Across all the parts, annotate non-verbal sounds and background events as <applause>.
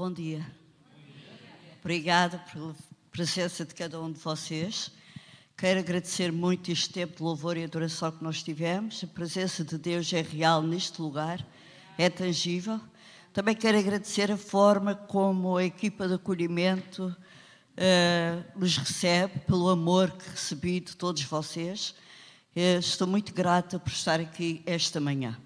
Bom dia. Obrigada pela presença de cada um de vocês. Quero agradecer muito este tempo de louvor e adoração que nós tivemos. A presença de Deus é real neste lugar, é tangível. Também quero agradecer a forma como a equipa de acolhimento uh, nos recebe, pelo amor que recebi de todos vocês. Uh, estou muito grata por estar aqui esta manhã.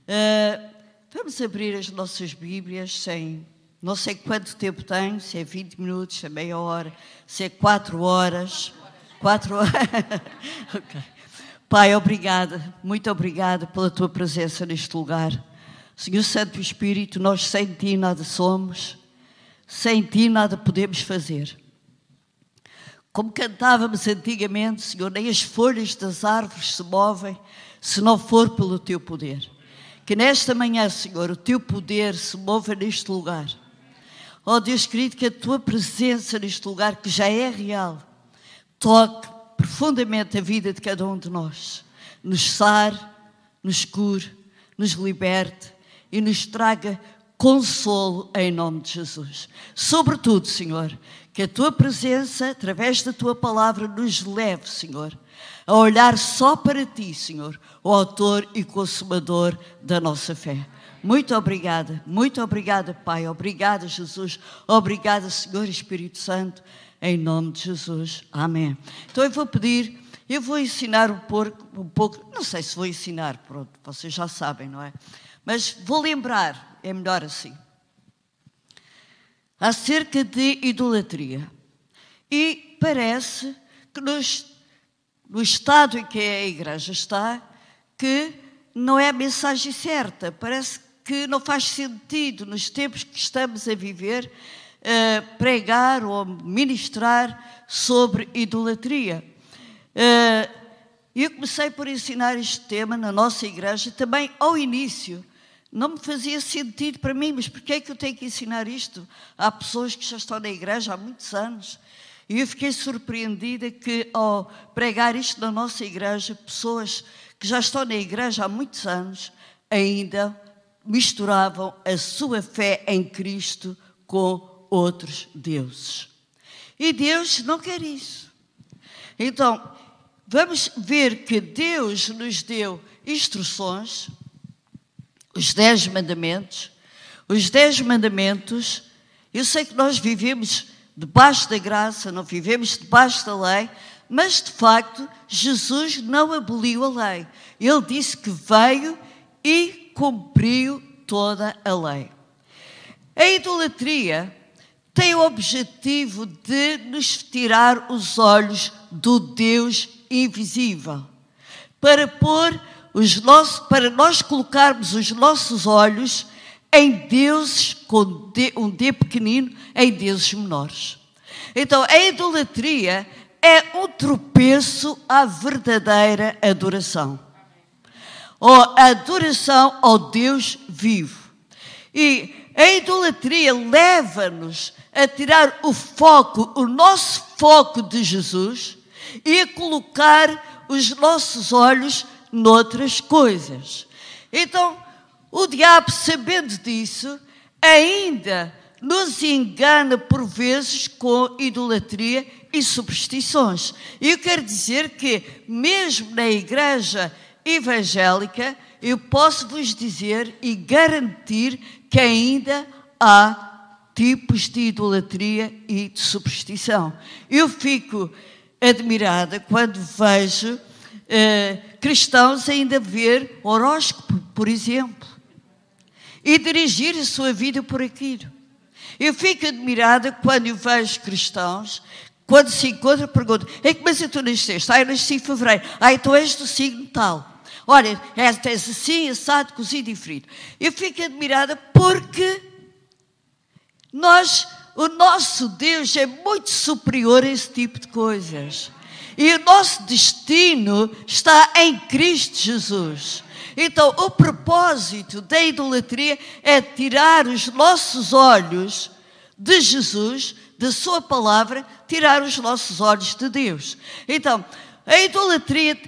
Uh, vamos abrir as nossas Bíblias sem. Não sei quanto tempo tem, se é 20 minutos, se é meia hora, se é 4 horas. Quatro horas. <laughs> okay. Pai, obrigada, muito obrigada pela tua presença neste lugar. Senhor Santo Espírito, nós sem ti nada somos, sem ti nada podemos fazer. Como cantávamos antigamente, Senhor, nem as folhas das árvores se movem se não for pelo teu poder. Que nesta manhã, Senhor, o teu poder se mova neste lugar. Ó oh, Deus querido, que a tua presença neste lugar, que já é real, toque profundamente a vida de cada um de nós, nos sare, nos cure, nos liberte e nos traga consolo em nome de Jesus. Sobretudo, Senhor, que a tua presença, através da tua palavra, nos leve, Senhor, a olhar só para ti, Senhor, o autor e consumador da nossa fé. Muito obrigada, muito obrigada, Pai. Obrigada, Jesus. Obrigada, Senhor Espírito Santo em nome de Jesus. Amém. Então eu vou pedir, eu vou ensinar um pouco, um pouco, não sei se vou ensinar, pronto, vocês já sabem, não é? Mas vou lembrar, é melhor assim, acerca de idolatria. E parece que nos, no estado em que a igreja está, que não é a mensagem certa. Parece que não faz sentido nos tempos que estamos a viver uh, pregar ou ministrar sobre idolatria. Uh, eu comecei por ensinar este tema na nossa igreja, também ao início. Não me fazia sentido para mim, mas porquê é que eu tenho que ensinar isto? Há pessoas que já estão na igreja há muitos anos. E eu fiquei surpreendida que, ao pregar isto na nossa igreja, pessoas que já estão na igreja há muitos anos ainda misturavam a sua fé em Cristo com outros deuses. E Deus não quer isso. Então, vamos ver que Deus nos deu instruções, os dez mandamentos. Os dez mandamentos, eu sei que nós vivemos debaixo da graça, não vivemos debaixo da lei, mas de facto Jesus não aboliu a lei. Ele disse que veio e cumpriu toda a lei. A idolatria tem o objetivo de nos tirar os olhos do Deus invisível, para pôr os nossos, para nós colocarmos os nossos olhos em deuses com um D pequenino, em deuses menores. Então, a idolatria é um tropeço à verdadeira adoração. Ou adoração ao Deus vivo. E a idolatria leva-nos a tirar o foco, o nosso foco de Jesus e a colocar os nossos olhos noutras coisas. Então, o diabo, sabendo disso, ainda nos engana por vezes com idolatria e superstições. E eu quero dizer que, mesmo na igreja evangélica, eu posso vos dizer e garantir que ainda há tipos de idolatria e de superstição. Eu fico admirada quando vejo eh, cristãos ainda ver horóscopo, por exemplo, e dirigir a sua vida por aquilo. Eu fico admirada quando eu vejo cristãos, quando se encontram, perguntam: é que mas tu nasceste? Ah, eu nasci em fevereiro. Ah, então és do signo tal. Olha, és assim, assado, cozido e frito. Eu fico admirada porque nós, o nosso Deus é muito superior a esse tipo de coisas. E o nosso destino está em Cristo Jesus. Então, o propósito da idolatria é tirar os nossos olhos de Jesus, da Sua palavra, tirar os nossos olhos de Deus. Então, a idolatria,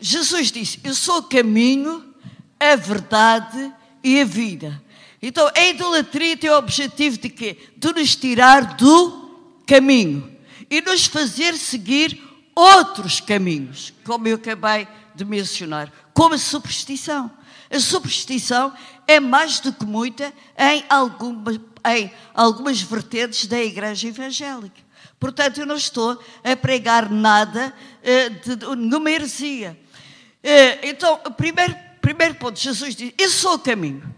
Jesus disse: Eu sou o caminho, a verdade e a vida. Então, a idolatria tem o objetivo de quê? De nos tirar do caminho e nos fazer seguir outros caminhos, como eu acabei de mencionar, como a superstição. A superstição é mais do que muita em algumas, em algumas vertentes da igreja evangélica. Portanto, eu não estou a pregar nada uh, de, nenhuma heresia. Uh, então, o primeiro, primeiro ponto, Jesus diz: Eu sou o caminho.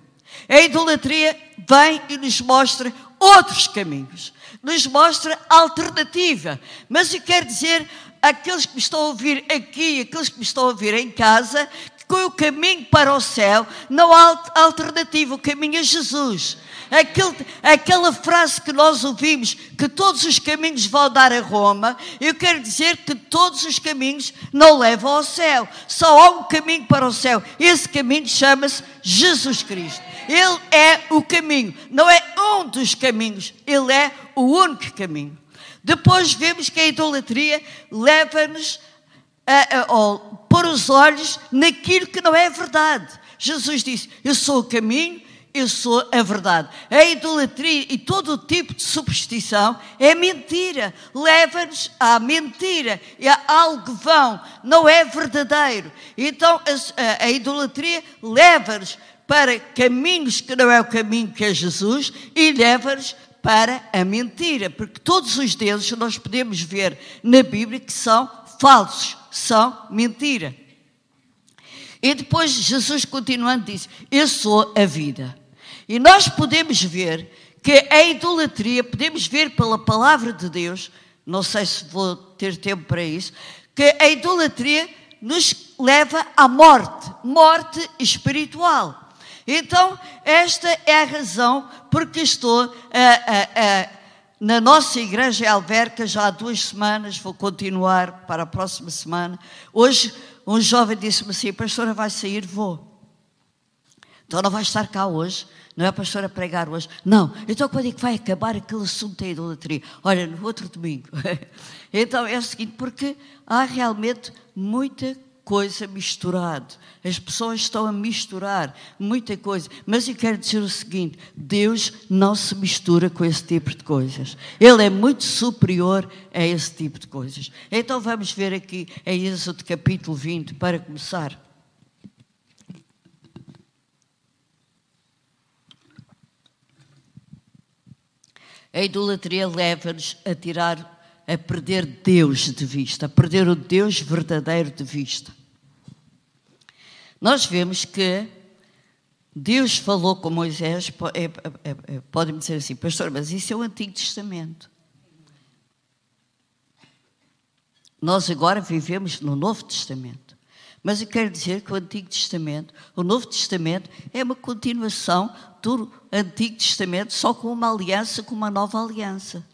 A idolatria vem e nos mostra outros caminhos, nos mostra alternativa. Mas eu quero dizer, aqueles que me estão a ouvir aqui, aqueles que me estão a ouvir em casa, que o caminho para o céu não há alternativa, o caminho é Jesus. Aquele, aquela frase que nós ouvimos, que todos os caminhos vão dar a Roma, eu quero dizer que todos os caminhos não levam ao céu. Só há um caminho para o céu. Esse caminho chama-se Jesus Cristo. Ele é o caminho. Não é um dos caminhos, ele é o único caminho. Depois vemos que a idolatria leva-nos a, a pôr os olhos naquilo que não é verdade. Jesus disse: Eu sou o caminho, eu sou a verdade. A idolatria e todo o tipo de superstição é mentira. Leva-nos à mentira e a algo vão. Não é verdadeiro. Então a, a idolatria leva-nos para caminhos que não é o caminho que é Jesus e leva-nos para a mentira, porque todos os deuses nós podemos ver na Bíblia que são falsos, são mentira. E depois Jesus continuando diz: Eu sou a vida. E nós podemos ver que a idolatria, podemos ver pela palavra de Deus, não sei se vou ter tempo para isso, que a idolatria nos leva à morte, morte espiritual. Então, esta é a razão porque estou na nossa igreja em Alverca já há duas semanas, vou continuar para a próxima semana. Hoje, um jovem disse-me assim: Pastora, vai sair? Vou. Então não vai estar cá hoje. Não é a pastora pregar hoje. Não. Então quando é que vai acabar aquele assunto da idolatria? Olha, no outro domingo. <laughs> então é o seguinte, porque há realmente muita coisa misturada. As pessoas estão a misturar muita coisa. Mas eu quero dizer o seguinte: Deus não se mistura com esse tipo de coisas. Ele é muito superior a esse tipo de coisas. Então vamos ver aqui em Êxodo capítulo 20, para começar. A idolatria leva-nos a tirar, a perder Deus de vista, a perder o Deus verdadeiro de vista. Nós vemos que Deus falou com Moisés, é, é, é, pode-me dizer assim, pastor, mas isso é o Antigo Testamento. Nós agora vivemos no Novo Testamento. Mas eu quero dizer que o Antigo Testamento, o Novo Testamento, é uma continuação do Antigo Testamento, só com uma aliança, com uma nova aliança,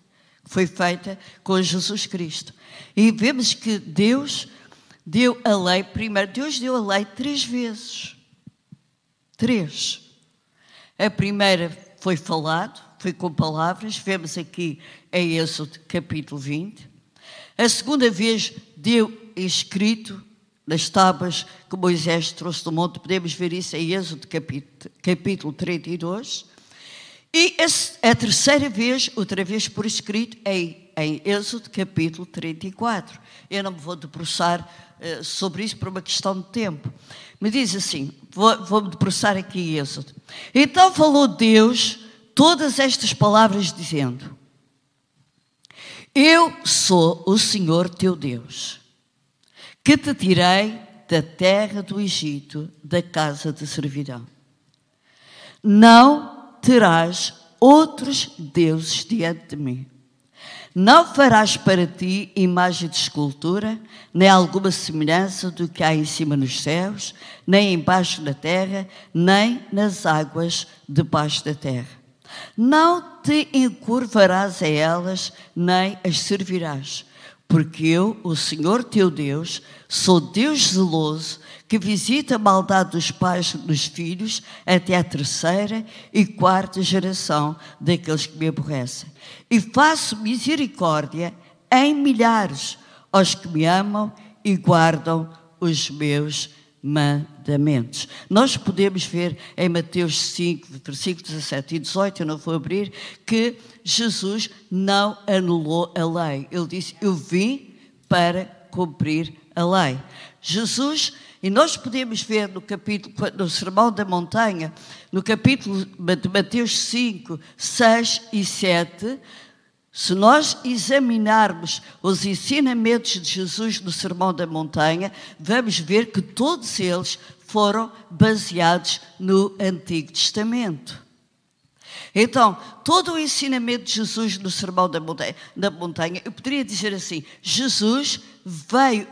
foi feita com Jesus Cristo. E vemos que Deus deu a lei, primeiro, Deus deu a lei três vezes. Três. A primeira foi falado, foi com palavras, vemos aqui em Êxodo capítulo 20. A segunda vez deu escrito nas tábuas que Moisés trouxe do monte, podemos ver isso em Êxodo capítulo, capítulo 32. E a terceira vez, outra vez por escrito, em, em Êxodo capítulo 34. Eu não me vou debruçar uh, sobre isso por uma questão de tempo. Me diz assim, vou-me vou debruçar aqui em Êxodo. Então falou Deus todas estas palavras dizendo, Eu sou o Senhor teu Deus, que te tirei da terra do Egito, da casa de servidão. Não terás outros deuses diante de mim. Não farás para ti imagem de escultura, nem alguma semelhança do que há em cima nos céus, nem embaixo na terra, nem nas águas debaixo da terra. Não te encurvarás a elas, nem as servirás, porque eu, o Senhor teu Deus, sou Deus zeloso, que visita a maldade dos pais dos filhos até a terceira e quarta geração daqueles que me aborrecem. E faço misericórdia em milhares aos que me amam e guardam os meus mandamentos. Mandamentos. Nós podemos ver em Mateus 5, versículos 17 e 18, eu não vou abrir, que Jesus não anulou a lei. Ele disse: Eu vim para cumprir a lei. Jesus, e nós podemos ver no capítulo, no Sermão da Montanha, no capítulo de Mateus 5, 6 e 7, se nós examinarmos os ensinamentos de Jesus no Sermão da Montanha, vamos ver que todos eles foram baseados no Antigo Testamento. Então, todo o ensinamento de Jesus no Sermão da Montanha, da montanha eu poderia dizer assim: Jesus veio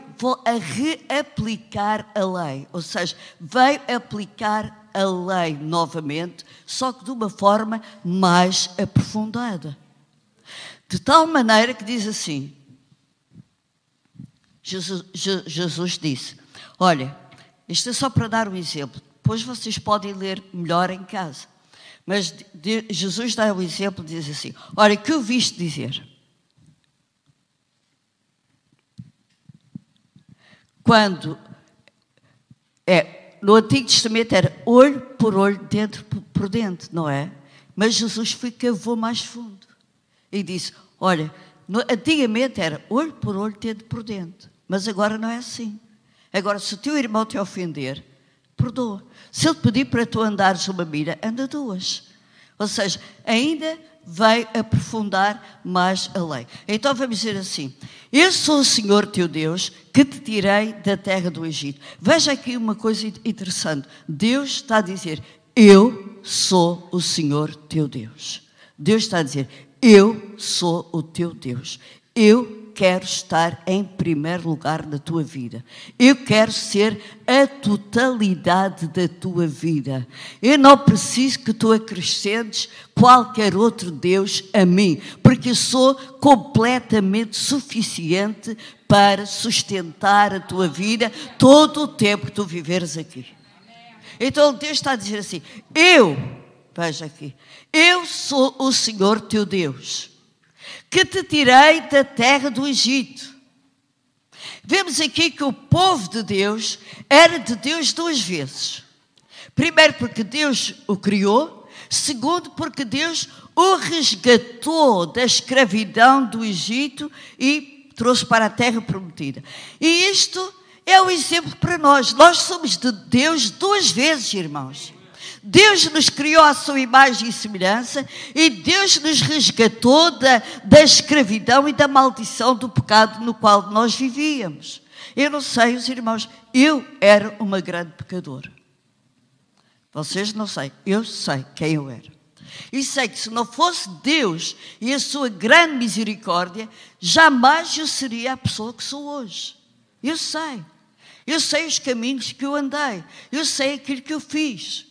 a reaplicar a lei, ou seja, veio aplicar a lei novamente, só que de uma forma mais aprofundada. De tal maneira que diz assim: Jesus, Jesus disse: Olha, isto é só para dar um exemplo, depois vocês podem ler melhor em casa. Mas Jesus dá o um exemplo e diz assim: Olha, que eu viste dizer? Quando é, no Antigo Testamento era olho por olho, dentro por dentro, não é? Mas Jesus foi cavou mais fundo e disse: Olha, antigamente era olho por olho, dedo por dentro, mas agora não é assim. Agora, se o teu irmão te ofender, perdoa. Se ele pedir para tu andares uma milha, anda duas. Ou seja, ainda vai aprofundar mais a lei. Então vamos dizer assim: Eu sou o Senhor teu Deus que te tirei da terra do Egito. Veja aqui uma coisa interessante. Deus está a dizer: Eu sou o Senhor teu Deus. Deus está a dizer: eu sou o teu Deus. Eu quero estar em primeiro lugar na tua vida. Eu quero ser a totalidade da tua vida. Eu não preciso que tu acrescentes qualquer outro Deus a mim, porque eu sou completamente suficiente para sustentar a tua vida todo o tempo que tu viveres aqui. Então Deus está a dizer assim: Eu Veja aqui. Eu sou o Senhor teu Deus, que te tirei da terra do Egito. Vemos aqui que o povo de Deus era de Deus duas vezes. Primeiro, porque Deus o criou. Segundo, porque Deus o resgatou da escravidão do Egito e trouxe para a terra prometida. E isto é o um exemplo para nós. Nós somos de Deus duas vezes, irmãos. Deus nos criou à sua imagem e semelhança e Deus nos resgatou da, da escravidão e da maldição do pecado no qual nós vivíamos. Eu não sei, os irmãos, eu era uma grande pecadora. Vocês não sei, eu sei quem eu era. E sei que se não fosse Deus e a sua grande misericórdia, jamais eu seria a pessoa que sou hoje. Eu sei. Eu sei os caminhos que eu andei. Eu sei aquilo que eu fiz.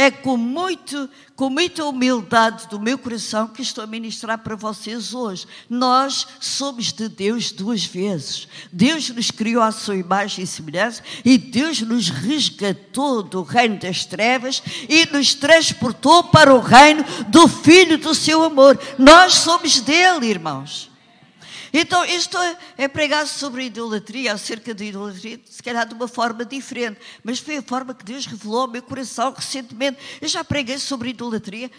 É com, muito, com muita humildade do meu coração que estou a ministrar para vocês hoje. Nós somos de Deus duas vezes. Deus nos criou à sua imagem e semelhança e Deus nos resgatou do reino das trevas e nos transportou para o reino do Filho do seu amor. Nós somos dele, irmãos. Então, isto é, é pregar sobre idolatria, acerca de idolatria, se calhar de uma forma diferente, mas foi a forma que Deus revelou ao meu coração recentemente. Eu já preguei sobre idolatria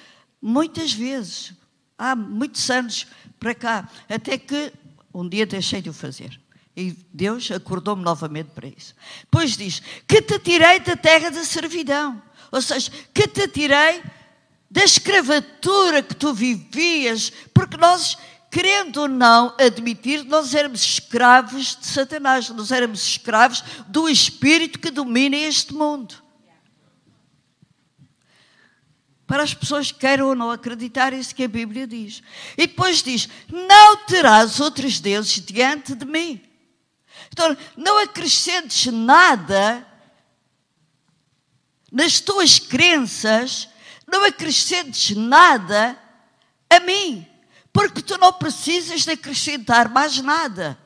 muitas vezes, há muitos anos para cá, até que um dia deixei de o fazer. E Deus acordou-me novamente para isso. Depois diz: Que te tirei da terra da servidão. Ou seja, que te tirei da escravatura que tu vivias, porque nós querendo ou não admitir, nós éramos escravos de Satanás, nós éramos escravos do espírito que domina este mundo. Para as pessoas que queiram ou não acreditar isso que a Bíblia diz. E depois diz: Não terás outros deuses diante de mim. Então, não acrescentes nada nas tuas crenças, não acrescentes nada a mim porque tu não precisas de acrescentar mais nada.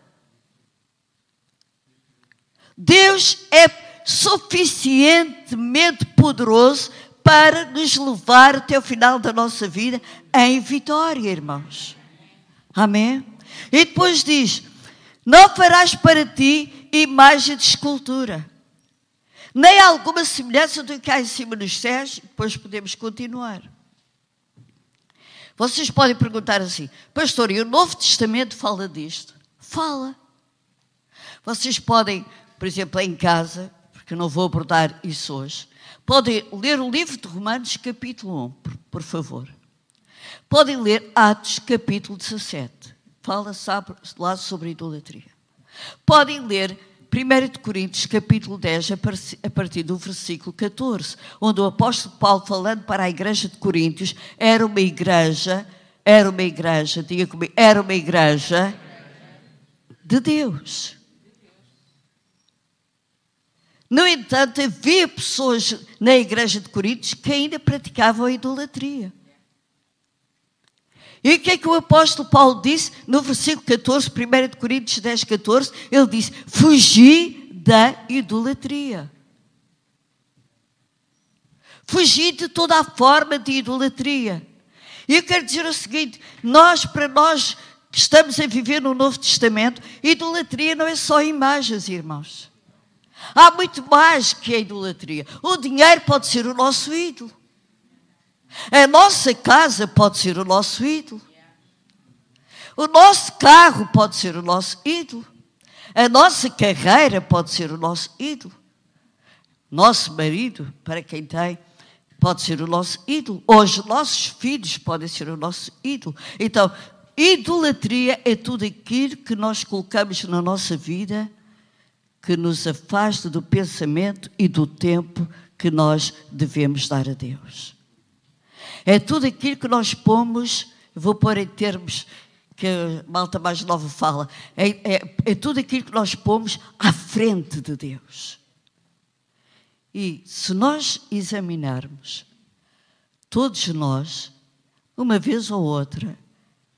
Deus é suficientemente poderoso para nos levar até o final da nossa vida em vitória, irmãos. Amém? E depois diz: Não farás para ti imagem de escultura, nem alguma semelhança do que há em cima nos céus, depois podemos continuar. Vocês podem perguntar assim, pastor, e o Novo Testamento fala disto? Fala. Vocês podem, por exemplo, em casa, porque não vou abordar isso hoje, podem ler o livro de Romanos, capítulo 1, por, por favor. Podem ler Atos, capítulo 17. Fala lá sobre idolatria. Podem ler 1 Coríntios, capítulo 10, a partir do versículo 14, onde o apóstolo Paulo, falando para a igreja de Coríntios, era uma igreja, era uma igreja, diga comigo, era uma igreja de Deus. No entanto, havia pessoas na igreja de Coríntios que ainda praticavam a idolatria. E o que é que o apóstolo Paulo disse no versículo 14, 1 Coríntios 10, 14? Ele disse: Fugi da idolatria. Fugi de toda a forma de idolatria. E eu quero dizer o seguinte: nós, para nós que estamos a viver no Novo Testamento, idolatria não é só imagens, irmãos. Há muito mais que a idolatria. O dinheiro pode ser o nosso ídolo. A nossa casa pode ser o nosso ídolo. O nosso carro pode ser o nosso ídolo. A nossa carreira pode ser o nosso ídolo. Nosso marido, para quem tem, pode ser o nosso ídolo. Os nossos filhos podem ser o nosso ídolo. Então, idolatria é tudo aquilo que nós colocamos na nossa vida que nos afasta do pensamento e do tempo que nós devemos dar a Deus. É tudo aquilo que nós pomos, vou pôr em termos que a malta mais nova fala, é, é, é tudo aquilo que nós pomos à frente de Deus. E se nós examinarmos, todos nós, uma vez ou outra,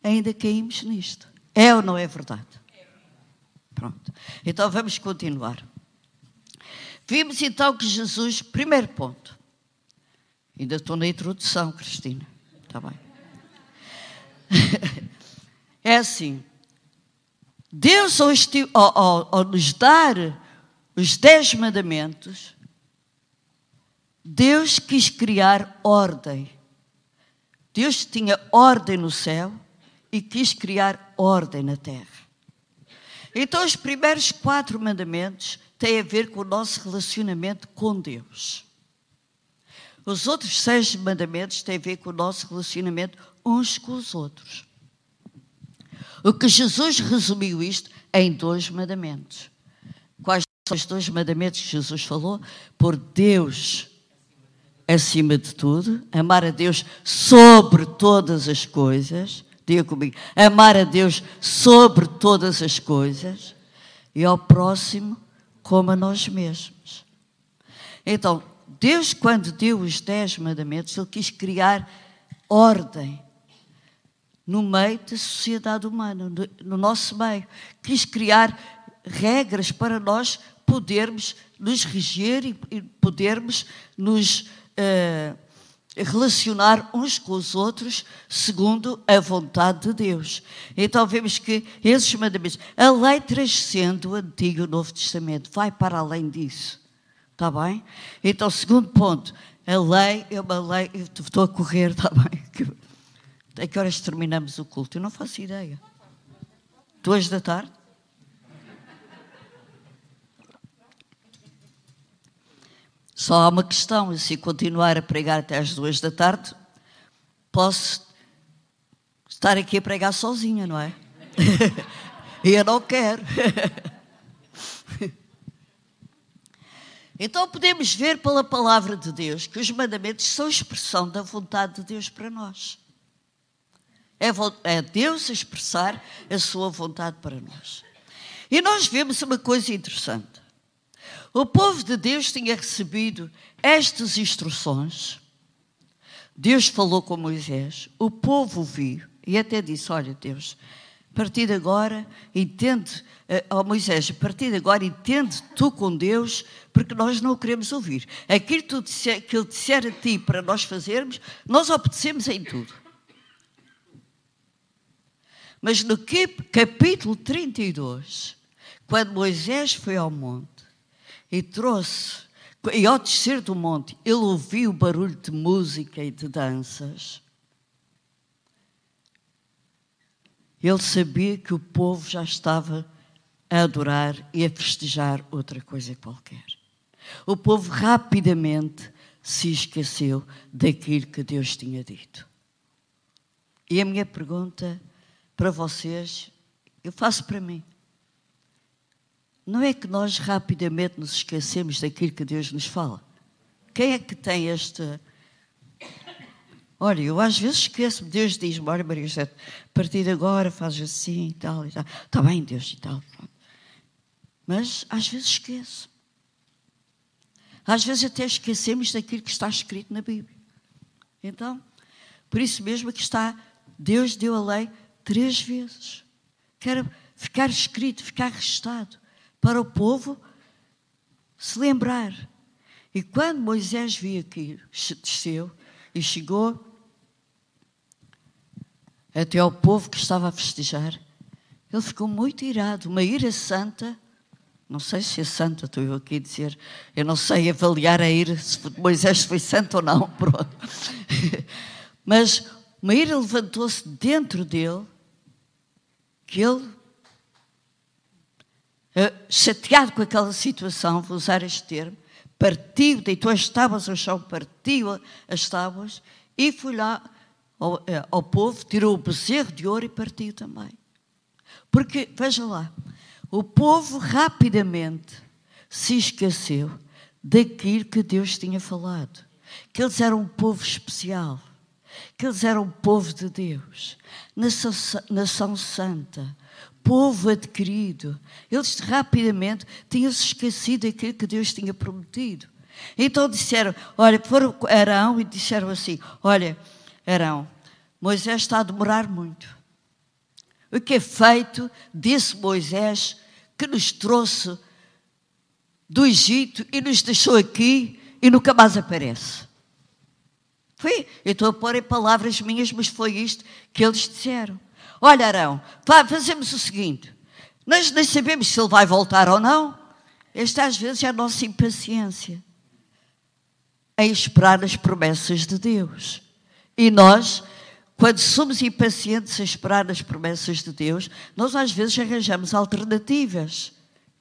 ainda caímos nisto. É ou não é verdade? Pronto. Então vamos continuar. Vimos então que Jesus, primeiro ponto, Ainda estou na introdução, Cristina. Está bem. <laughs> É assim. Deus, ao, ao, ao nos dar os dez mandamentos, Deus quis criar ordem. Deus tinha ordem no céu e quis criar ordem na terra. Então, os primeiros quatro mandamentos têm a ver com o nosso relacionamento com Deus. Os outros seis mandamentos têm a ver com o nosso relacionamento uns com os outros. O que Jesus resumiu isto em dois mandamentos. Quais são os dois mandamentos que Jesus falou? Por Deus acima de tudo, amar a Deus sobre todas as coisas. Diga comigo, amar a Deus sobre todas as coisas e ao próximo como a nós mesmos. Então, Deus, quando deu os dez mandamentos, Ele quis criar ordem no meio da sociedade humana, no nosso meio. Quis criar regras para nós podermos nos reger e podermos nos uh, relacionar uns com os outros segundo a vontade de Deus. Então vemos que esses mandamentos, a lei transcende o Antigo e o Novo Testamento, vai para além disso. Está bem? Então, segundo ponto, a lei é uma lei. Eu estou a correr, está bem? <laughs> A que horas terminamos o culto? Eu não faço ideia. Duas da tarde? Só há uma questão: se continuar a pregar até às duas da tarde, posso estar aqui a pregar sozinha, não é? <laughs> e eu não quero. <laughs> Então podemos ver pela palavra de Deus que os mandamentos são expressão da vontade de Deus para nós. É, é Deus expressar a sua vontade para nós. E nós vemos uma coisa interessante. O povo de Deus tinha recebido estas instruções. Deus falou com Moisés, o povo viu e até disse: Olha, Deus, a partir de agora, entende, oh Moisés, a partir de agora, entende tu com Deus, porque nós não o queremos ouvir. Aquilo que, disser, que Ele disser a ti para nós fazermos, nós obedecemos em tudo. Mas no capítulo 32, quando Moisés foi ao monte e trouxe e ao descer do monte, ele ouviu o barulho de música e de danças. Ele sabia que o povo já estava a adorar e a festejar outra coisa qualquer. O povo rapidamente se esqueceu daquilo que Deus tinha dito. E a minha pergunta para vocês, eu faço para mim. Não é que nós rapidamente nos esquecemos daquilo que Deus nos fala? Quem é que tem esta. Olha, eu às vezes esqueço-me. Deus diz-me: Olha, Maria José, a partir de agora faz assim e tal e tal. Está bem, Deus e tal. Mas às vezes esqueço. Às vezes até esquecemos daquilo que está escrito na Bíblia. Então, por isso mesmo que está, Deus deu a lei três vezes. Quer ficar escrito, ficar registado, para o povo se lembrar. E quando Moisés viu que desceu e chegou até ao povo que estava a festejar, ele ficou muito irado, uma ira santa não sei se é santo, estou eu aqui a dizer. Eu não sei avaliar a ira se Moisés foi santo ou não. <laughs> Mas uma ira levantou-se dentro dele, que ele, eh, chateado com aquela situação, vou usar este termo, partiu, deitou as tábuas ao chão, partiu as tábuas e foi lá ao, eh, ao povo, tirou o bezerro de ouro e partiu também. Porque, veja lá, o povo rapidamente se esqueceu daquilo que Deus tinha falado. Que eles eram um povo especial, que eles eram um povo de Deus, nação, nação santa, povo adquirido. Eles rapidamente tinham se esquecido daquilo que Deus tinha prometido. Então disseram: Olha, foram Arão e disseram assim: Olha, Arão, Moisés está a demorar muito. O que é feito, disse Moisés, que nos trouxe do Egito e nos deixou aqui e nunca mais aparece. Foi, eu estou a pôr em palavras minhas, mas foi isto que eles disseram. Olha, Arão, fazemos o seguinte: nós nem sabemos se ele vai voltar ou não. Esta às vezes é a nossa impaciência em esperar as promessas de Deus. E nós quando somos impacientes a esperar as promessas de Deus, nós às vezes arranjamos alternativas.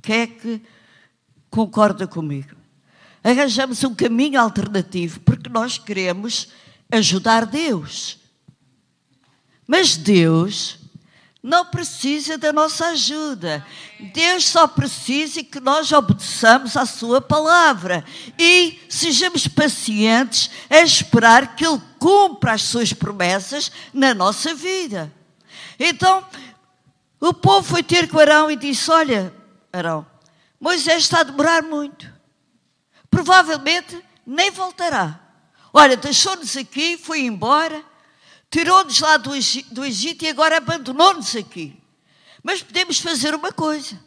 Quem é que concorda comigo? Arranjamos um caminho alternativo porque nós queremos ajudar Deus. Mas Deus não precisa da nossa ajuda. Deus só precisa que nós obedeçamos à Sua palavra e sejamos pacientes a esperar que Ele cumpra as Suas promessas na nossa vida. Então, o povo foi ter com Arão e disse: Olha, Arão, Moisés está a demorar muito. Provavelmente nem voltará. Olha, deixou-nos aqui, foi embora tirou-nos lá do Egito e agora abandonou-nos aqui. Mas podemos fazer uma coisa: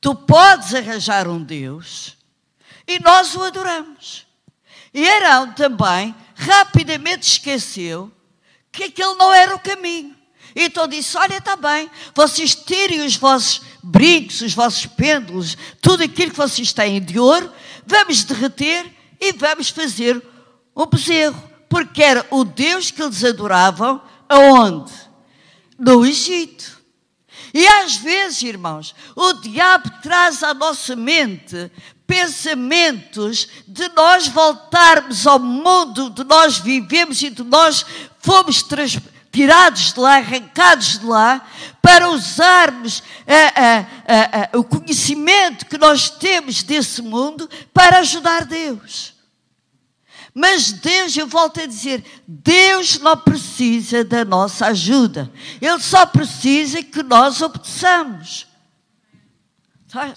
tu podes arranjar um Deus e nós o adoramos. E Arão também rapidamente esqueceu que aquele não era o caminho. Então disse: Olha, está bem, vocês tirem os vossos brincos, os vossos pêndulos, tudo aquilo que vocês têm de ouro, vamos derreter e vamos fazer um bezerro porque era o Deus que eles adoravam, aonde? No Egito. E às vezes, irmãos, o diabo traz à nossa mente pensamentos de nós voltarmos ao mundo de nós vivemos e de nós fomos tirados de lá, arrancados de lá, para usarmos a, a, a, o conhecimento que nós temos desse mundo para ajudar Deus. Mas Deus, eu volto a dizer, Deus não precisa da nossa ajuda. Ele só precisa que nós obedeçamos.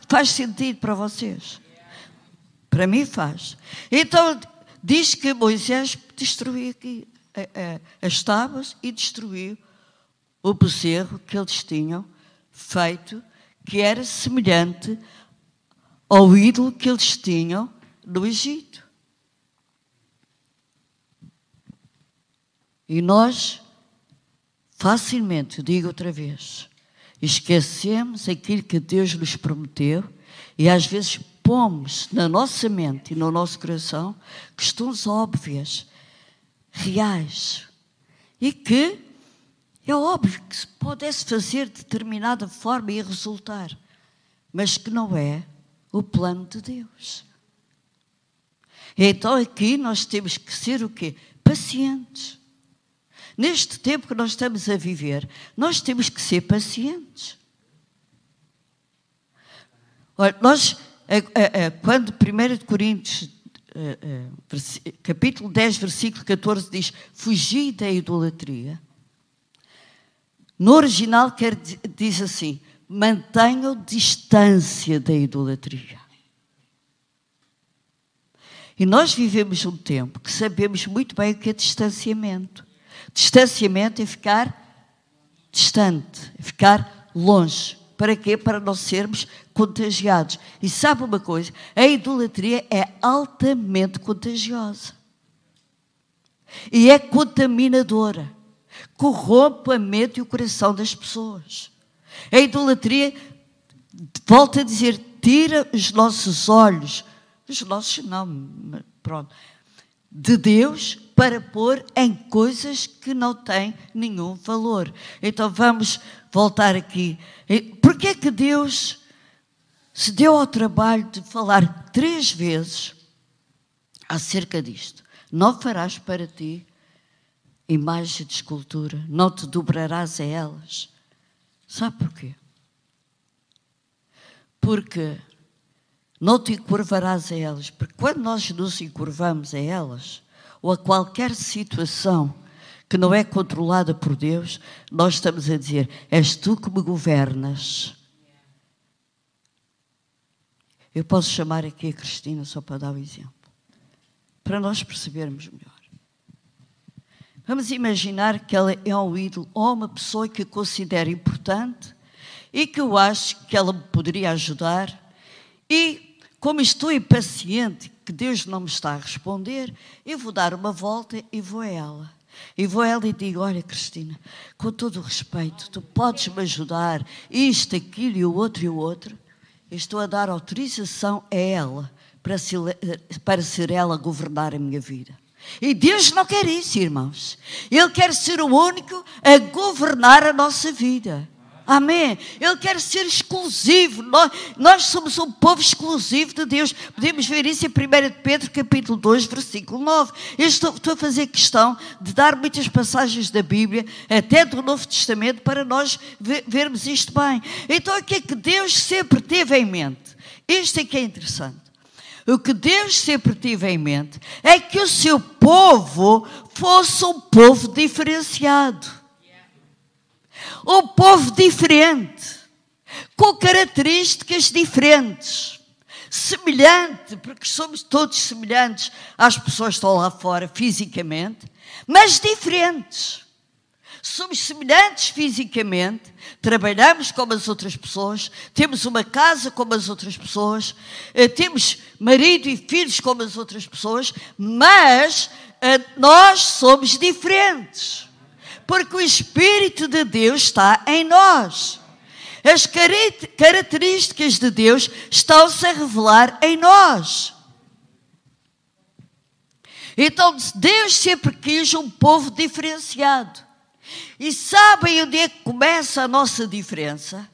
Faz sentido para vocês? Para mim faz. Então, diz que Moisés destruiu aqui as tábuas e destruiu o bezerro que eles tinham feito, que era semelhante ao ídolo que eles tinham no Egito. E nós, facilmente, digo outra vez, esquecemos aquilo que Deus nos prometeu e às vezes, pomos na nossa mente e no nosso coração questões óbvias, reais, e que é óbvio que se pudesse fazer de determinada forma e resultar, mas que não é o plano de Deus. Então aqui nós temos que ser o quê? Pacientes. Neste tempo que nós estamos a viver, nós temos que ser pacientes. Olha, nós, quando 1 Coríntios, capítulo 10, versículo 14, diz: Fugi da idolatria. No original quer, diz assim: mantenham distância da idolatria. E nós vivemos um tempo que sabemos muito bem o que é distanciamento. Distanciamento é ficar distante, é ficar longe. Para quê? Para não sermos contagiados. E sabe uma coisa? A idolatria é altamente contagiosa. E é contaminadora. Corrompe a mente e o coração das pessoas. A idolatria, volta a dizer, tira os nossos olhos, os nossos não, pronto, de Deus para pôr em coisas que não têm nenhum valor. Então vamos voltar aqui. Por que é que Deus se deu ao trabalho de falar três vezes acerca disto? Não farás para ti imagem de escultura, não te dobrarás a elas. Sabe porquê? Porque não te encurvarás a elas, porque quando nós nos encurvamos a elas, ou a qualquer situação que não é controlada por Deus, nós estamos a dizer: És tu que me governas. Eu posso chamar aqui a Cristina só para dar o um exemplo, para nós percebermos melhor. Vamos imaginar que ela é um ídolo ou uma pessoa que considero importante e que eu acho que ela me poderia ajudar. E como estou impaciente, que Deus não me está a responder, eu vou dar uma volta e vou a ela. E vou a ela e digo: Olha, Cristina, com todo o respeito, tu podes me ajudar, isto, aquilo e o outro e o outro. Estou a dar autorização a ela para para ser ela governar a minha vida. E Deus não quer isso, irmãos. Ele quer ser o único a governar a nossa vida. Amém. Ele quer ser exclusivo. Nós, nós, somos um povo exclusivo de Deus. Podemos ver isso em 1 Pedro, capítulo 2, versículo 9. Eu estou, estou a fazer questão de dar muitas passagens da Bíblia, até do Novo Testamento, para nós ver, vermos isto bem. Então, o que é que Deus sempre teve em mente? Isto é que é interessante. O que Deus sempre teve em mente é que o seu povo fosse um povo diferenciado. Um povo diferente, com características diferentes, semelhante, porque somos todos semelhantes às pessoas que estão lá fora fisicamente, mas diferentes. Somos semelhantes fisicamente, trabalhamos como as outras pessoas, temos uma casa como as outras pessoas, eh, temos marido e filhos como as outras pessoas, mas eh, nós somos diferentes, porque o Espírito de Deus está em nós. As características de Deus estão-se a revelar em nós. Então, Deus sempre quis um povo diferenciado. E sabem onde é que começa a nossa diferença?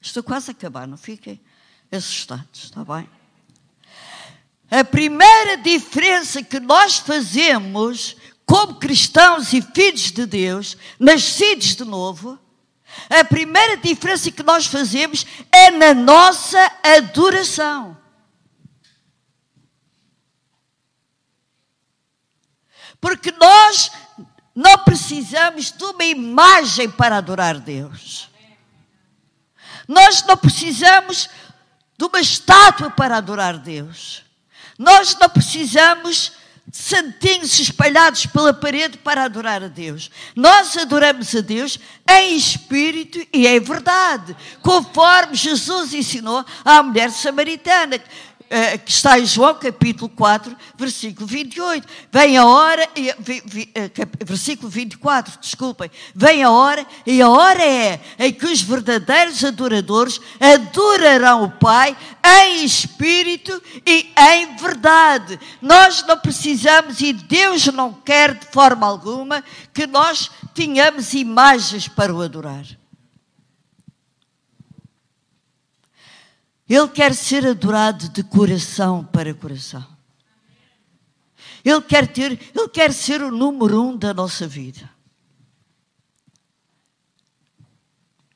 Estou quase a acabar, não fiquem assustados, está bem? A primeira diferença que nós fazemos como cristãos e filhos de Deus, nascidos de novo, a primeira diferença que nós fazemos é na nossa adoração. Porque nós não precisamos de uma imagem para adorar Deus. Nós não precisamos de uma estátua para adorar Deus. Nós não precisamos santinhos espalhados pela parede para adorar a Deus. Nós adoramos a Deus em espírito e em verdade, conforme Jesus ensinou à mulher samaritana. Eh, que está em João capítulo 4, versículo 28. Vem a hora, e, eh, versículo 24, desculpem. Vem a hora, e a hora é em que os verdadeiros adoradores adorarão o Pai em espírito e em verdade. Nós não precisamos e Deus não quer de forma alguma que nós tenhamos imagens para o adorar. Ele quer ser adorado de coração para coração. Ele quer ter, ele quer ser o número um da nossa vida.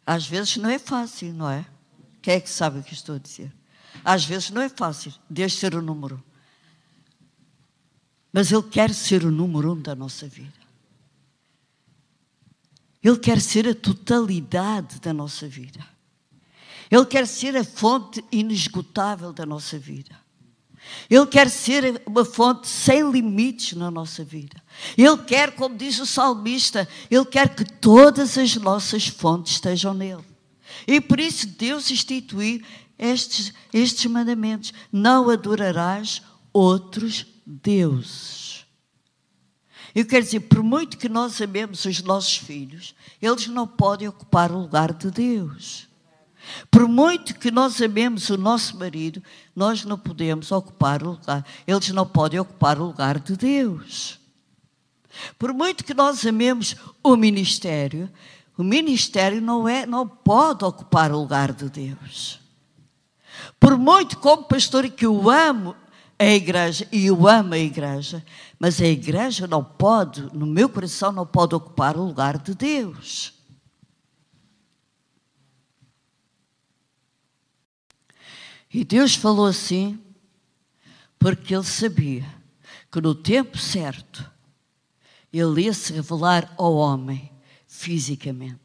Às vezes não é fácil, não é? Quem é que sabe o que estou a dizer? Às vezes não é fácil Deus ser o número um. Mas Ele quer ser o número um da nossa vida. Ele quer ser a totalidade da nossa vida. Ele quer ser a fonte inesgotável da nossa vida. Ele quer ser uma fonte sem limites na nossa vida. Ele quer, como diz o salmista, Ele quer que todas as nossas fontes estejam nele. E por isso Deus instituiu estes, estes mandamentos: não adorarás outros deuses. Eu quero dizer, por muito que nós amemos os nossos filhos, eles não podem ocupar o lugar de Deus. Por muito que nós amemos o nosso marido, nós não podemos ocupar o lugar, eles não podem ocupar o lugar de Deus. Por muito que nós amemos o ministério, o ministério não é, não pode ocupar o lugar de Deus. Por muito como pastor que eu amo a igreja e eu amo a igreja, mas a igreja não pode, no meu coração não pode ocupar o lugar de Deus. E Deus falou assim, porque Ele sabia que no tempo certo Ele ia se revelar ao homem fisicamente.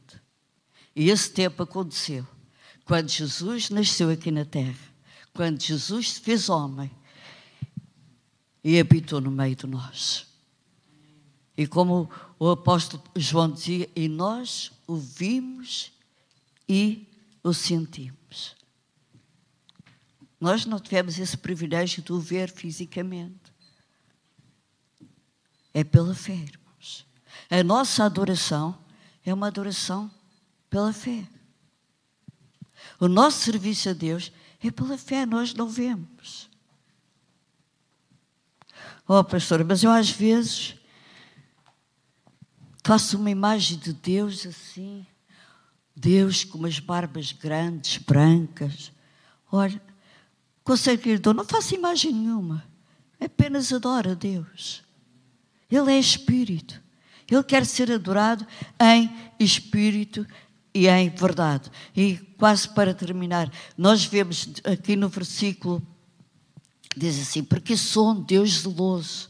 E esse tempo aconteceu quando Jesus nasceu aqui na terra, quando Jesus se fez homem e habitou no meio de nós. E como o apóstolo João dizia, e nós o vimos e o sentimos. Nós não tivemos esse privilégio de o ver fisicamente. É pela fé, irmãos. A nossa adoração é uma adoração pela fé. O nosso serviço a Deus é pela fé, nós não vemos. Oh, pastor, mas eu às vezes faço uma imagem de Deus assim, Deus com umas barbas grandes, brancas. Olha, Consegue dor? Não faço imagem nenhuma. Apenas adora a Deus. Ele é Espírito. Ele quer ser adorado em Espírito e em verdade. E quase para terminar, nós vemos aqui no versículo, diz assim: Porque sou um Deus zeloso.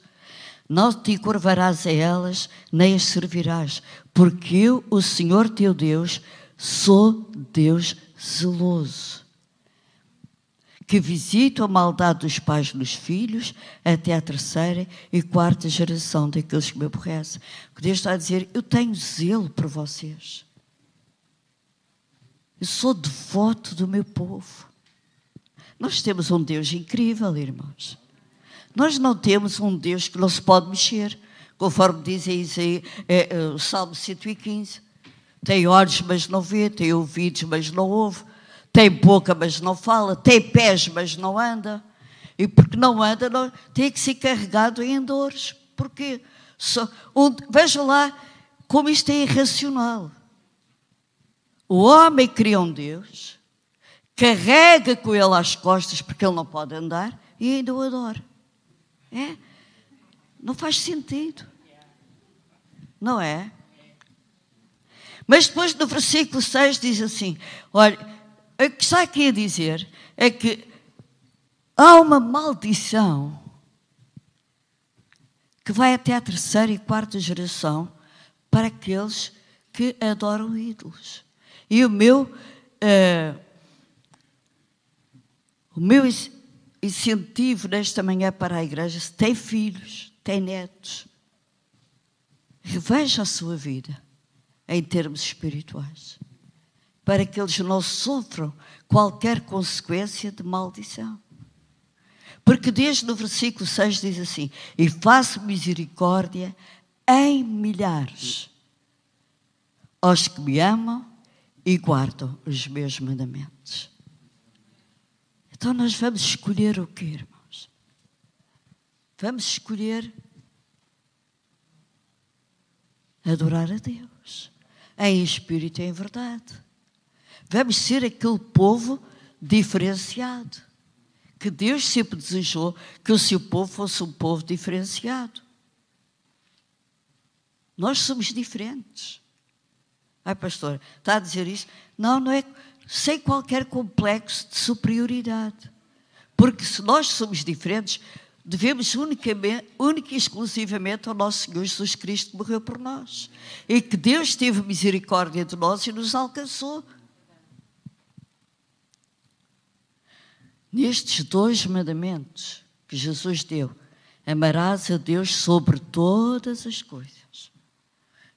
Não te curvarás a elas, nem as servirás, porque eu, o Senhor teu Deus, sou Deus zeloso que visito a maldade dos pais nos filhos até a terceira e quarta geração daqueles que me aborrecem. Que Deus está a dizer: Eu tenho zelo por vocês. Eu sou devoto do meu povo. Nós temos um Deus incrível, irmãos. Nós não temos um Deus que não se pode mexer, conforme diz aí, é, é, o Salmo 115. Tem olhos, mas não vê, tem ouvidos, mas não ouve tem boca, mas não fala. Tem pés, mas não anda. E porque não anda, não, tem que ser carregado em dores. Porque só, um, veja lá como isto é irracional. O homem cria um Deus, carrega com ele às costas porque ele não pode andar e ainda o adora. É? Não faz sentido. Não é? Mas depois no versículo 6 diz assim: olha o que está aqui a dizer é que há uma maldição que vai até a terceira e quarta geração para aqueles que adoram ídolos. E o meu, uh, o meu incentivo nesta manhã para a igreja, se tem filhos, tem netos, reveja a sua vida em termos espirituais para que eles não sofram qualquer consequência de maldição. Porque desde no versículo 6 diz assim: E faço misericórdia em milhares aos que me amam e guardam os meus mandamentos. Então nós vamos escolher o que, irmãos? Vamos escolher adorar a Deus em espírito e em verdade. Vamos ser aquele povo diferenciado. Que Deus sempre desejou que o seu povo fosse um povo diferenciado. Nós somos diferentes. Ai, pastor, está a dizer isso? Não, não é sem qualquer complexo de superioridade. Porque se nós somos diferentes, devemos unicamente, única e exclusivamente ao nosso Senhor Jesus Cristo que morreu por nós. E que Deus teve misericórdia de nós e nos alcançou. Nestes dois mandamentos que Jesus deu, amarás a Deus sobre todas as coisas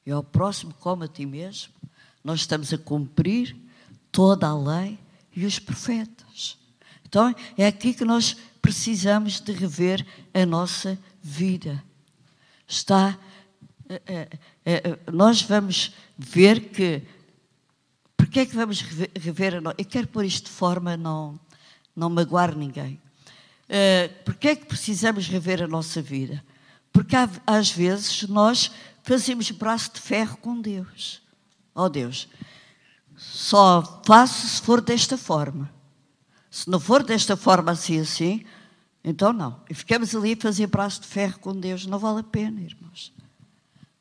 e ao próximo como a ti mesmo, nós estamos a cumprir toda a lei e os profetas. Então é aqui que nós precisamos de rever a nossa vida. Está, eh, eh, nós vamos ver que, porque é que vamos rever a nossa, eu quero pôr isto de forma não não magoar ninguém. Uh, Porquê é que precisamos rever a nossa vida? Porque há, às vezes nós fazemos braço de ferro com Deus. Oh Deus, só faço se for desta forma. Se não for desta forma assim, assim, então não. E ficamos ali a fazer braço de ferro com Deus. Não vale a pena, irmãos.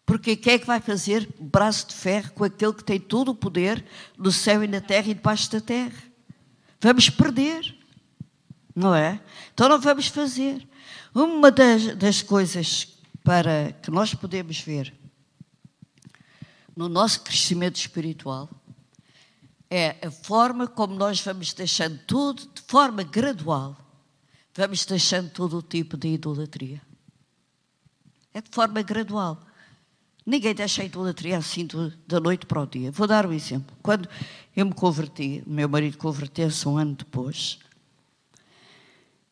Porque quem é que vai fazer braço de ferro com aquele que tem todo o poder no céu e na terra e debaixo da terra? Vamos perder não é? Então não vamos fazer. Uma das, das coisas para que nós podemos ver no nosso crescimento espiritual é a forma como nós vamos deixando tudo de forma gradual, vamos deixando todo o tipo de idolatria. É de forma gradual. Ninguém deixa a idolatria assim do, da noite para o dia. Vou dar um exemplo. Quando eu me converti, o meu marido converteu-se um ano depois,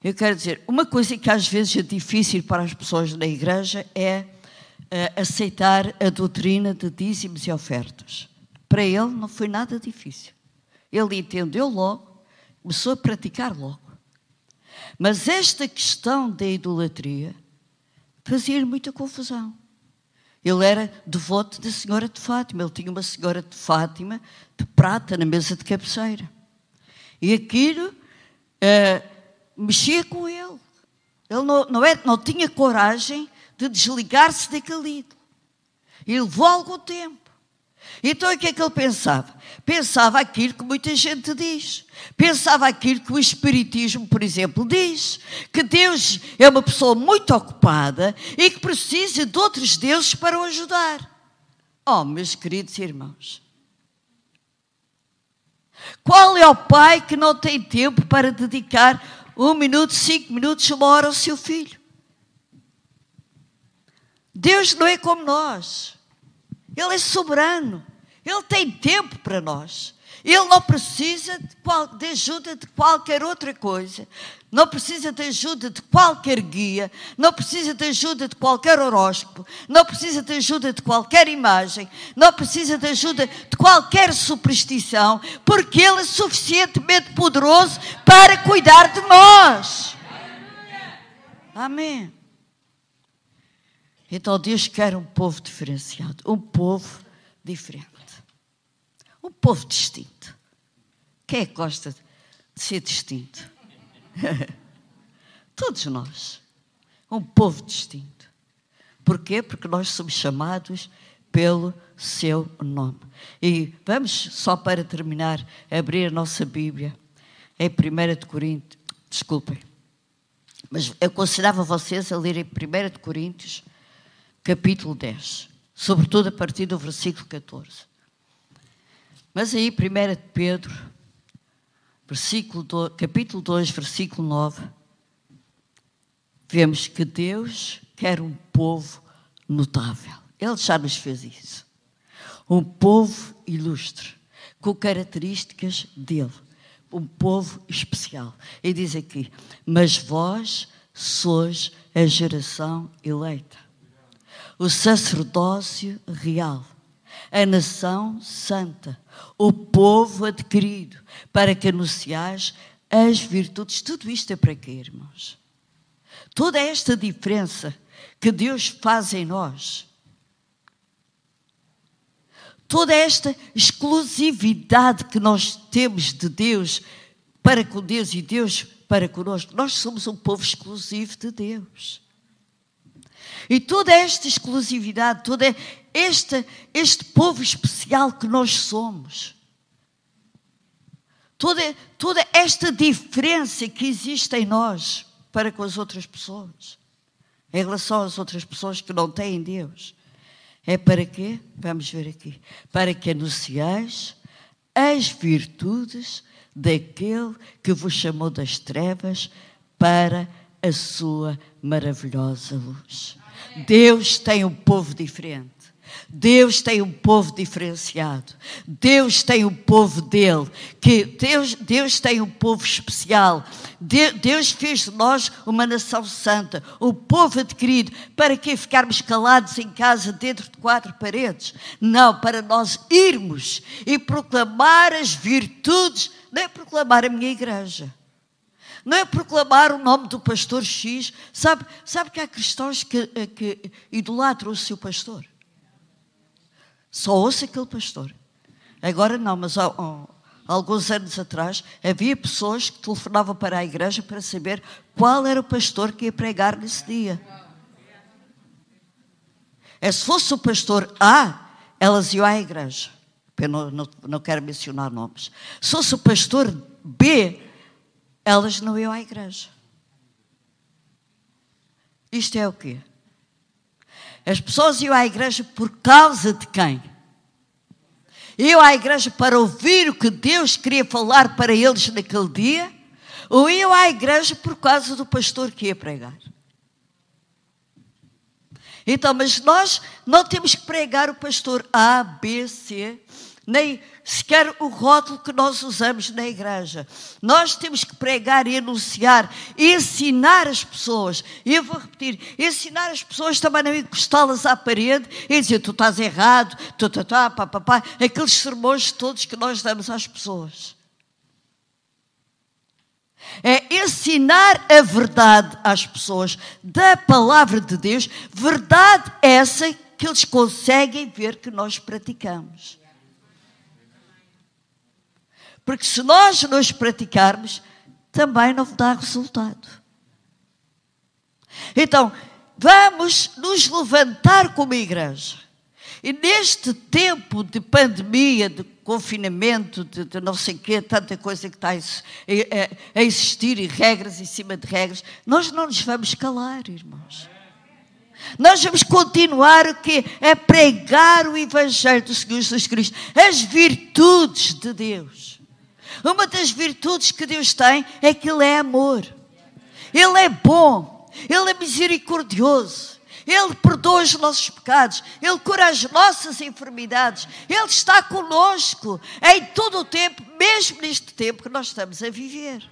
eu quero dizer, uma coisa que às vezes é difícil para as pessoas na igreja é uh, aceitar a doutrina de dízimos e ofertas. Para ele não foi nada difícil. Ele entendeu logo, começou a praticar logo. Mas esta questão da idolatria fazia-lhe muita confusão. Ele era devoto da Senhora de Fátima. Ele tinha uma Senhora de Fátima de prata na mesa de cabeceira. E aquilo. Uh, mexia com ele. Ele não, não, é, não tinha coragem de desligar-se daquele ídolo. E levou algum tempo. Então o que é que ele pensava? Pensava aquilo que muita gente diz. Pensava aquilo que o Espiritismo, por exemplo, diz: que Deus é uma pessoa muito ocupada e que precisa de outros deuses para o ajudar. Oh, meus queridos irmãos, qual é o pai que não tem tempo para dedicar um minuto, cinco minutos, uma hora ao seu filho. Deus não é como nós. Ele é soberano. Ele tem tempo para nós. Ele não precisa de, qual, de, ajuda de qualquer outra coisa. Não precisa de ajuda de qualquer guia. Não precisa de ajuda de qualquer horóscopo. Não precisa de ajuda de qualquer imagem. Não precisa de ajuda de qualquer superstição. Porque Ele é suficientemente poderoso para cuidar de nós. Amém. Então Deus quer um povo diferenciado. Um povo diferente. Um povo distinto. Quem é que gosta de ser distinto? <laughs> Todos nós. Um povo distinto. Porquê? Porque nós somos chamados pelo seu nome. E vamos, só para terminar, abrir a nossa Bíblia em 1 de Coríntios. Desculpem. Mas eu aconselhava vocês a lerem 1 de Coríntios, capítulo 10. Sobretudo a partir do versículo 14. Mas aí, 1 Pedro, versículo 2, capítulo 2, versículo 9, vemos que Deus quer um povo notável. Ele já nos fez isso. Um povo ilustre, com características dele. um povo especial. E diz aqui: Mas vós sois a geração eleita, o sacerdócio real, a nação santa, o povo adquirido, para que anunciais as virtudes. Tudo isto é para quê, irmãos? Toda esta diferença que Deus faz em nós, toda esta exclusividade que nós temos de Deus para com Deus e Deus para conosco, nós somos um povo exclusivo de Deus. E toda esta exclusividade, todo este, este povo especial que nós somos, toda, toda esta diferença que existe em nós para com as outras pessoas, em relação às outras pessoas que não têm Deus, é para quê? Vamos ver aqui. Para que anunciais as virtudes daquele que vos chamou das trevas para a sua maravilhosa luz. Deus tem um povo diferente. Deus tem um povo diferenciado. Deus tem um povo dele. Que Deus, Deus tem um povo especial. Deus fez de nós uma nação santa, um povo adquirido. Para que ficarmos calados em casa dentro de quatro paredes? Não, para nós irmos e proclamar as virtudes, é proclamar a minha igreja não é proclamar o nome do pastor X. Sabe, sabe que há cristãos que, eh, que idolatram o seu pastor? Só ouça aquele pastor. Agora não, mas há, há, alguns anos atrás havia pessoas que telefonavam para a igreja para saber qual era o pastor que ia pregar nesse dia. É se fosse o pastor A, elas iam à igreja. Eu não, não, não quero mencionar nomes. Se fosse o pastor B, elas não iam à igreja. Isto é o quê? As pessoas iam à igreja por causa de quem? Iam à igreja para ouvir o que Deus queria falar para eles naquele dia? Ou iam à igreja por causa do pastor que ia pregar? Então, mas nós não temos que pregar o pastor A, B, C nem sequer o rótulo que nós usamos na igreja. Nós temos que pregar e anunciar, ensinar as pessoas. E eu vou repetir: ensinar as pessoas também não encostá-las à parede e dizer tu estás errado, tu, tu, tu, pá, pá, pá, aqueles sermões todos que nós damos às pessoas. É ensinar a verdade às pessoas da palavra de Deus, verdade essa que eles conseguem ver que nós praticamos. Porque se nós nos praticarmos, também não dá resultado. Então, vamos nos levantar como igreja. E neste tempo de pandemia, de confinamento, de, de não sei o quê, tanta coisa que está a, a, a existir e regras em cima de regras, nós não nos vamos calar, irmãos. Nós vamos continuar o quê? A pregar o Evangelho do Senhor Jesus Cristo, as virtudes de Deus. Uma das virtudes que Deus tem é que Ele é amor. Ele é bom. Ele é misericordioso. Ele perdoa os nossos pecados. Ele cura as nossas enfermidades. Ele está conosco em todo o tempo, mesmo neste tempo que nós estamos a viver.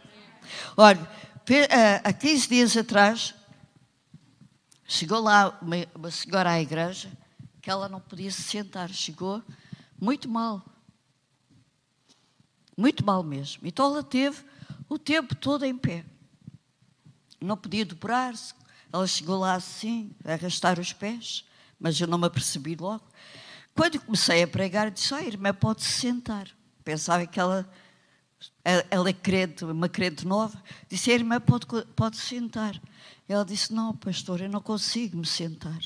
Olha, eh, há 15 dias atrás, chegou lá uma, uma senhora à igreja que ela não podia se sentar. Chegou muito mal. Muito mal mesmo. Então ela teve o tempo todo em pé. Não podia dobrar-se. Ela chegou lá assim, a arrastar os pés, mas eu não me apercebi logo. Quando comecei a pregar, disse: oh, irmã, pode-se sentar. Pensava que ela, ela é crente, uma crente nova. Disse: irmã, pode, pode sentar. Ela disse: Não, pastor, eu não consigo me sentar.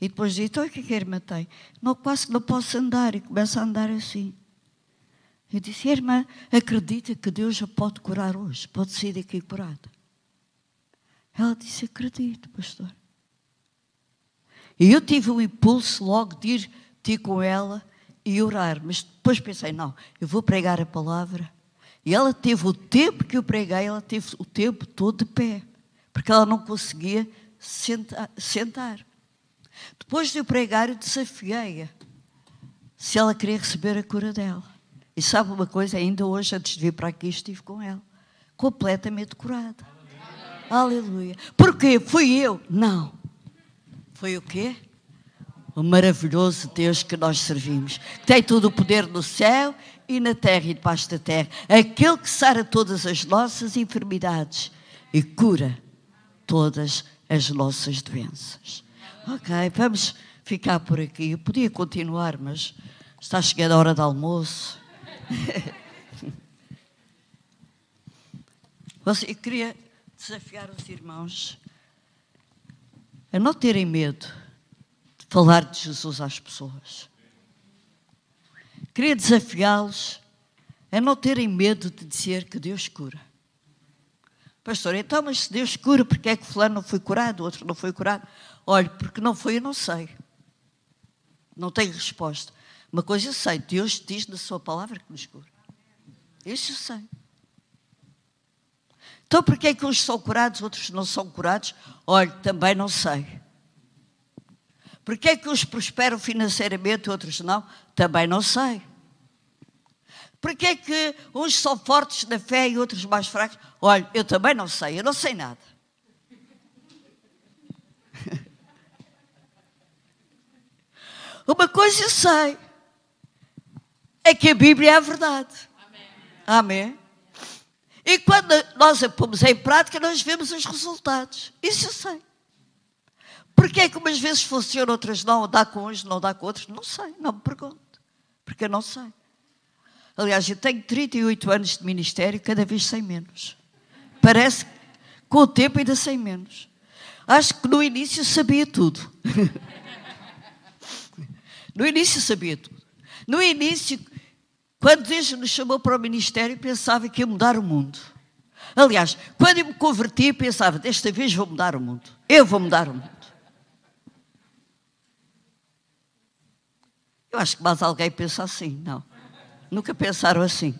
E depois disse: Então o que, é que a irmã tem? Não, quase que não posso andar. E começa a andar assim. Eu disse, irmã, acredita que Deus já pode curar hoje, pode sair daqui curada. Ela disse, acredito, pastor. E eu tive o impulso logo de ir ter com ela e orar, mas depois pensei, não, eu vou pregar a palavra. E ela teve o tempo que eu preguei, ela teve o tempo todo de pé, porque ela não conseguia sentar. Depois de eu pregar, eu desafiei-a se ela queria receber a cura dela. E sabe uma coisa? Ainda hoje, antes de vir para aqui, estive com ela. Completamente curada. Aleluia. Porquê? Fui eu? Não. Foi o quê? O maravilhoso Deus que nós servimos. Que tem todo o poder no céu e na terra e debaixo da terra. Aquele que sara todas as nossas enfermidades e cura todas as nossas doenças. Ok, vamos ficar por aqui. Eu podia continuar, mas está chegando a hora do almoço. <laughs> Eu queria desafiar os irmãos a não terem medo de falar de Jesus às pessoas. Queria desafiá-los a não terem medo de dizer que Deus cura. Pastor, então, mas se Deus cura, porque é que fulano não foi curado, o outro não foi curado? Olha, porque não foi, eu não sei. Não tenho resposta. Uma coisa eu sei, Deus diz na sua palavra que nos cura. Isso eu sei. Então, porquê é que uns são curados, outros não são curados? Olha, também não sei. Porquê é que uns prosperam financeiramente, outros não? Também não sei. Porquê é que uns são fortes na fé e outros mais fracos? Olha, eu também não sei, eu não sei nada. <laughs> Uma coisa eu sei, é que a Bíblia é a verdade. Amém. Amém. E quando nós a pomos em prática, nós vemos os resultados. Isso eu sei. Porquê é que umas vezes funciona, outras não, dá com uns, não dá com outros? Não sei, não me pergunto. Porque eu não sei. Aliás, eu tenho 38 anos de ministério, cada vez sei menos. Parece que com o tempo ainda sei menos. Acho que no início sabia tudo. <laughs> no início sabia tudo. No início, quando Deus nos chamou para o ministério, pensava que ia mudar o mundo. Aliás, quando eu me converti, pensava, desta vez vou mudar o mundo. Eu vou mudar o mundo. Eu acho que mais alguém pensa assim, não. Nunca pensaram assim.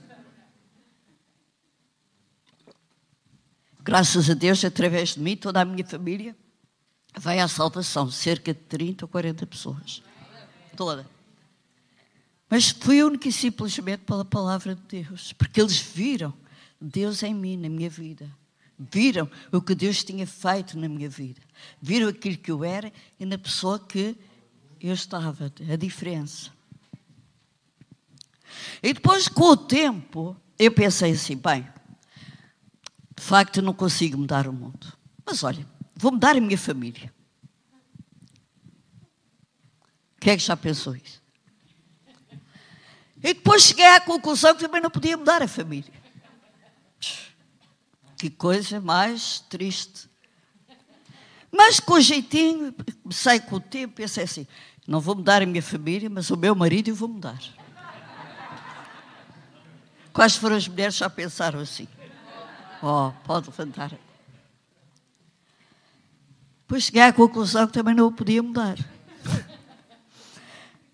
Graças a Deus, através de mim, toda a minha família vai à salvação. Cerca de 30 ou 40 pessoas. Toda. Mas fui única e simplesmente pela palavra de Deus. Porque eles viram Deus em mim, na minha vida. Viram o que Deus tinha feito na minha vida. Viram aquilo que eu era e na pessoa que eu estava. A diferença. E depois, com o tempo, eu pensei assim: bem, de facto, não consigo mudar o mundo. Mas olha, vou mudar a minha família. Quem é que já pensou isso? E depois cheguei à conclusão que também não podia mudar a família. Que coisa mais triste. Mas com jeitinho, comecei com o tempo, pensei assim: não vou mudar a minha família, mas o meu marido eu vou mudar. Quais foram as mulheres que já pensaram assim? Oh, pode levantar. Depois cheguei à conclusão que também não o podia mudar.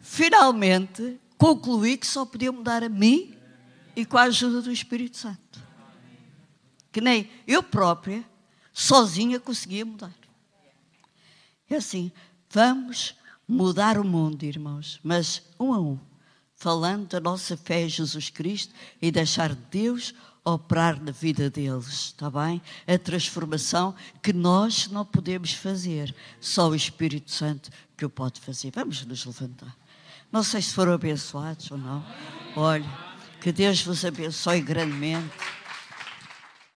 Finalmente, concluí que só podia mudar a mim e com a ajuda do Espírito Santo. Que nem eu própria, sozinha, conseguia mudar. É assim, vamos mudar o mundo, irmãos, mas um a um falando da nossa fé em Jesus Cristo e deixar Deus operar na vida deles, está bem? A transformação que nós não podemos fazer, só o Espírito Santo que o pode fazer. Vamos nos levantar. Não sei se foram abençoados ou não. Olha, que Deus vos abençoe grandemente.